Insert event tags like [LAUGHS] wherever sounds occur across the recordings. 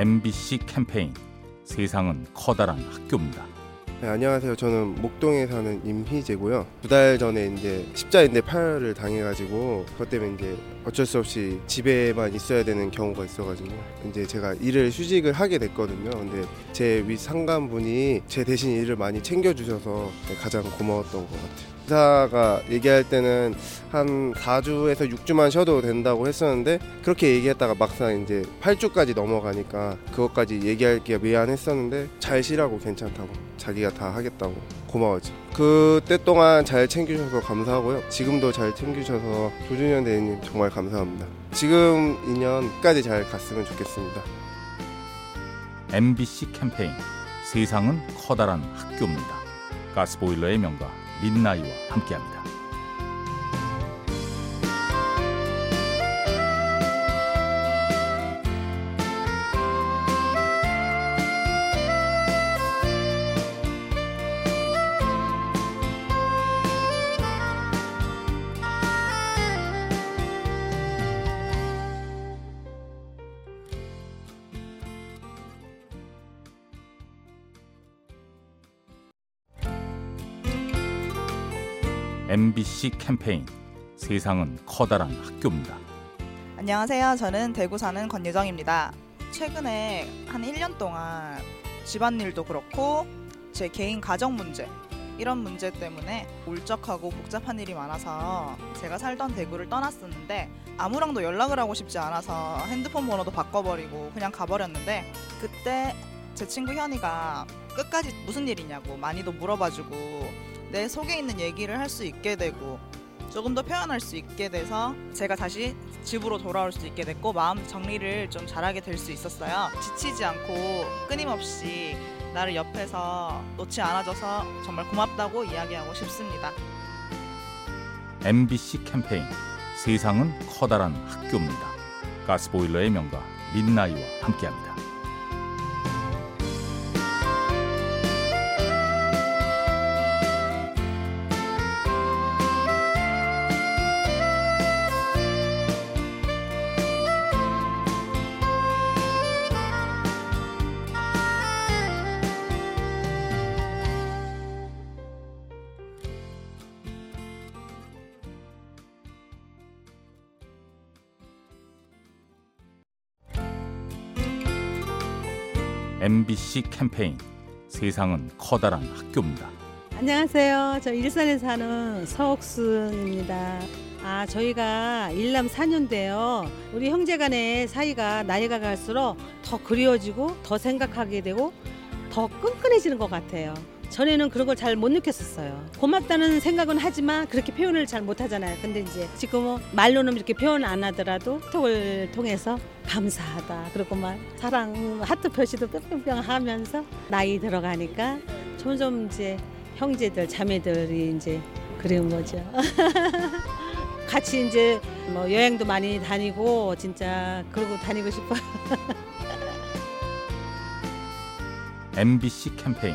MBC 캠페인 세상은 커다란 학교입니다. 네, 안녕하세요. 저는 목동에 사는 임희재고요. 두 달 전에 이제 십자인대 파열을 당해가지고 그것 때문에 이제 어쩔 수 없이 집에만 있어야 되는 경우가 있어가지고 이제 제가 일을 휴직을 하게 됐거든요. 근데 제윗 상관분이 제 대신 일을 많이 챙겨주셔서 가장 고마웠던 것 같아요. 의사가 얘기할 때는 한 4주에서 6주만 쉬어도 된다고 했었는데 그렇게 얘기했다가 막상 이제 8주까지 넘어가니까 그것까지 얘기할 게 미안했었는데 잘 쉬라고 괜찮다고 자기가 다 하겠다고 고마워지 그때 동안 잘 챙겨주셔서 감사하고요 지금도 잘 챙겨주셔서 조준현 대리님 정말 감사합니다 지금 2년까지 잘 갔으면 좋겠습니다 MBC 캠페인 세상은 커다란 학교입니다. 가스보일러의 명가 민나이와 함께합니다. MBC 캠페인 세상은 커다란 학교입니다. 안녕하세요. 저는 대구 사는 권유정입니다. 최근에 한 1년 동안 집안일도 그렇고 제 개인 가정 문제 이런 문제 때문에 울적하고 복잡한 일이 많아서 제가 살던 대구를 떠났었는데 아무랑도 연락을 하고 싶지 않아서 핸드폰 번호도 바꿔버리고 그냥 가버렸는데 그때 제 친구 현이가 끝까지 무슨 일이냐고 많이도 물어봐주고 내 속에 있는 얘기를 할 수 있게 되고 조금 더 표현할 수 있게 돼서 제가 다시 집으로 돌아올 수 있게 됐고 마음 정리를 좀 잘하게 될 수 있었어요. 지치지 않고 끊임없이 나를 옆에서 놓지 않아줘서 정말 고맙다고 이야기하고 싶습니다. MBC 캠페인 세상은 커다란 학교입니다. 가스보일러의 명가 민나이와 함께합니다. MBC 캠페인 세상은 커다란 학교입니다. 안녕하세요. 저 일산에 사는 서옥순입니다. 아, 저희가 일남 4년대요. 우리 형제 간의 사이가 나이가 갈수록 더 그리워지고 더 생각하게 되고 더 끈끈해지는 것 같아요. 전에는 그런 걸 잘 못 느꼈었어요. 고맙다는 생각은 하지만 그렇게 표현을 잘 못 하잖아요. 근데 이제 지금은 말로는 이렇게 표현 안 하더라도 톡을 통해서 감사하다. 그리고 막 사랑 하트 표시도 뿅뿅뿅 하면서 나이 들어가니까 점점 이제 형제들 자매들이 이제 그리운 거죠. [LAUGHS] 같이 이제 뭐 여행도 많이 다니고 진짜 그러고 다니고 싶어요. [LAUGHS] MBC 캠페인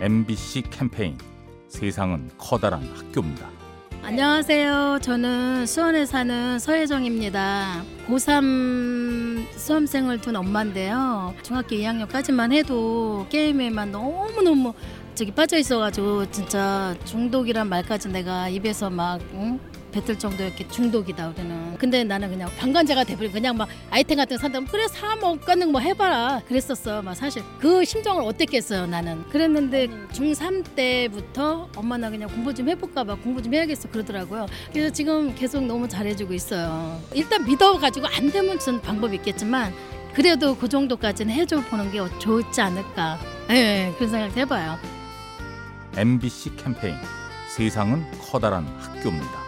MBC 캠페인 세상은 커다란 학교입니다. 안녕하세요. 저는 수원에 사는 서혜정입니다. 고3 수험생을 둔 엄마인데요. 중학교 2학년까지만 해도 게임에만 너무너무 저기 빠져 있어가지고 진짜 중독이란 말까지 내가 입에서 막 응? 뱉을 정도였기 중독이다 우리는. 근데 나는 그냥 방관자가 돼버리고 그냥 막 아이템 같은 거 산다면 그래 사 먹가는 뭐 해봐라. 그랬었어. 막 사실 그 심정을 어땠겠어요 나는. 그랬는데 중3 때부터 엄마 나 그냥 공부 좀 해볼까 봐 공부 좀 해야겠어 그러더라고요. 그래서 지금 계속 너무 잘해주고 있어요. 일단 믿어가지고 안 되면 전 방법이 있겠지만 그래도 그 정도까지는 해줘 보는 게 좋지 않을까. 예 그런 생각 해봐요. MBC 캠페인. 세상은 커다란 학교입니다.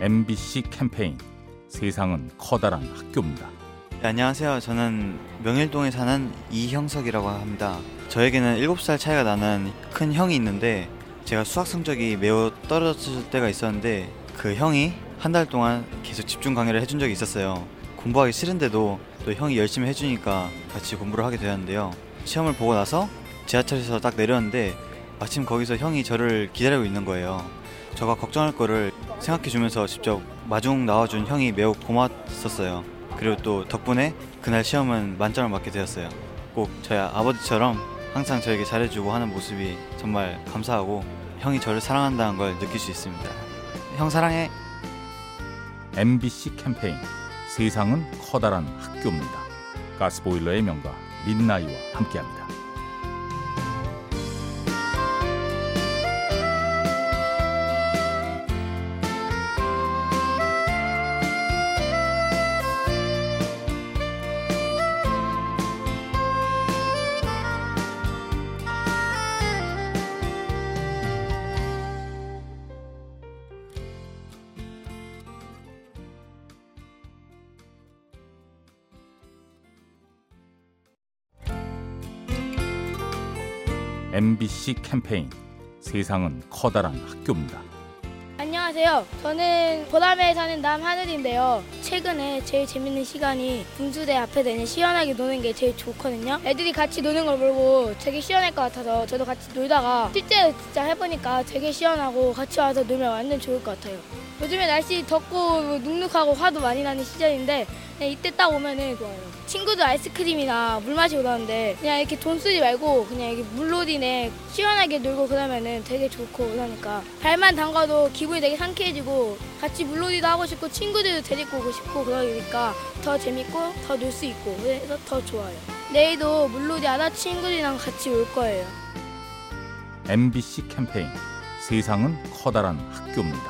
MBC 캠페인 세상은 커다란 학교입니다. 네, 안녕하세요. 저는 명일동에 사는 이형석이라고 합니다. 저에게는 7살 차이가 나는 큰 형이 있는데 제가 수학 성적이 매우 떨어졌을 때가 있었는데 그 형이 한 달 동안 계속 집중 강의를 해준 적이 있었어요. 공부하기 싫은데도 또 형이 열심히 해주니까 같이 공부를 하게 되었는데요. 시험을 보고 나서 지하철에서 딱 내렸는데 마침 거기서 형이 저를 기다리고 있는 거예요. 저가 걱정할 거를 생각해주면서 직접 마중 나와준 형이 매우 고맙었어요. 그리고 또 덕분에 그날 시험은 만점을 맞게 되었어요. 꼭 저희 아버지처럼 항상 저에게 잘해주고 하는 모습이 정말 감사하고 형이 저를 사랑한다는 걸 느낄 수 있습니다. 형 사랑해. MBC 캠페인 세상은 커다란 학교입니다. 가스보일러의 명가 민나이와 함께합니다. MBC 캠페인 세상은 커다란 학교입니다. 안녕하세요. 저는 보람에 사는 남하늘인데요. 최근에 제일 재밌는 시간이 분수대 앞에 내는 시원하게 노는 게 제일 좋거든요. 애들이 같이 노는 걸 보고 되게 시원할 것 같아서 저도 같이 놀다가 실제로 진짜 해보니까 되게 시원하고 같이 와서 놀면 완전 좋을 것 같아요. 요즘에 날씨 덥고 눅눅하고 화도 많이 나는 시절인데 이때 딱 오면은 좋아요. 친구들 아이스크림이나 물 마시고 나는데 그냥 이렇게 돈 쓰지 말고 그냥 이렇게 물놀이네 시원하게 놀고 그러면은 되게 좋고 그러니까 발만 담가도 기분이 되게 상쾌해지고 같이 물놀이도 하고 싶고 친구들도 데리고 오고 싶고 그러니까 더 재밌고 더 놀 수 있고 그래서 더 좋아요. 내일도 물놀이 하다 친구들이랑 같이 올 거예요. MBC 캠페인 세상은 커다란 학교입니다.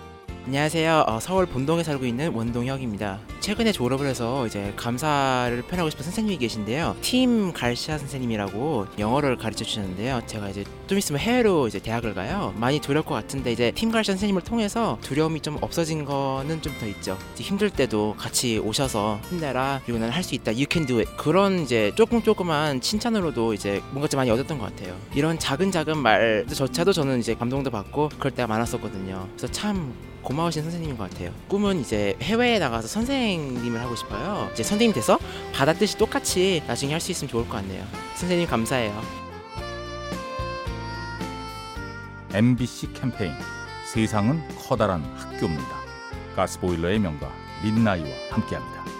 안녕하세요. 어, 서울 본동에 살고 있는 원동혁입니다. 최근에 졸업을 해서 이제 감사를 표현하고 싶은 선생님이 계신데요. 팀 갈시아 선생님이라고 영어를 가르쳐 주셨는데요. 제가 이제 좀 있으면 해외로 이제 대학을 가요. 많이 두려울 것 같은데 이제 팀 갈시아 선생님을 통해서 두려움이 좀 없어진 거는 좀 더 있죠. 힘들 때도 같이 오셔서 힘내라. 그리고 나는 할 수 있다. You can do it. 그런 이제 조금 조그만 칭찬으로도 이제 뭔가 좀 많이 얻었던 것 같아요. 이런 작은 작은 말조차도 저는 이제 감동도 받고 그럴 때가 많았었거든요. 그래서 참 고마우신 선생님인 것 같아요. 꿈은 이제 해외에 나가서 선생님을 하고 싶어요. 이제 선생님 돼서 뜻이 똑같이 나중에 할 수 있으면 좋을 것 같네요. 선생님 감사해요. MBC 캠페인 세상은 커다란 학교입니다. 가스보일러의 명가 민나이와 함께합니다.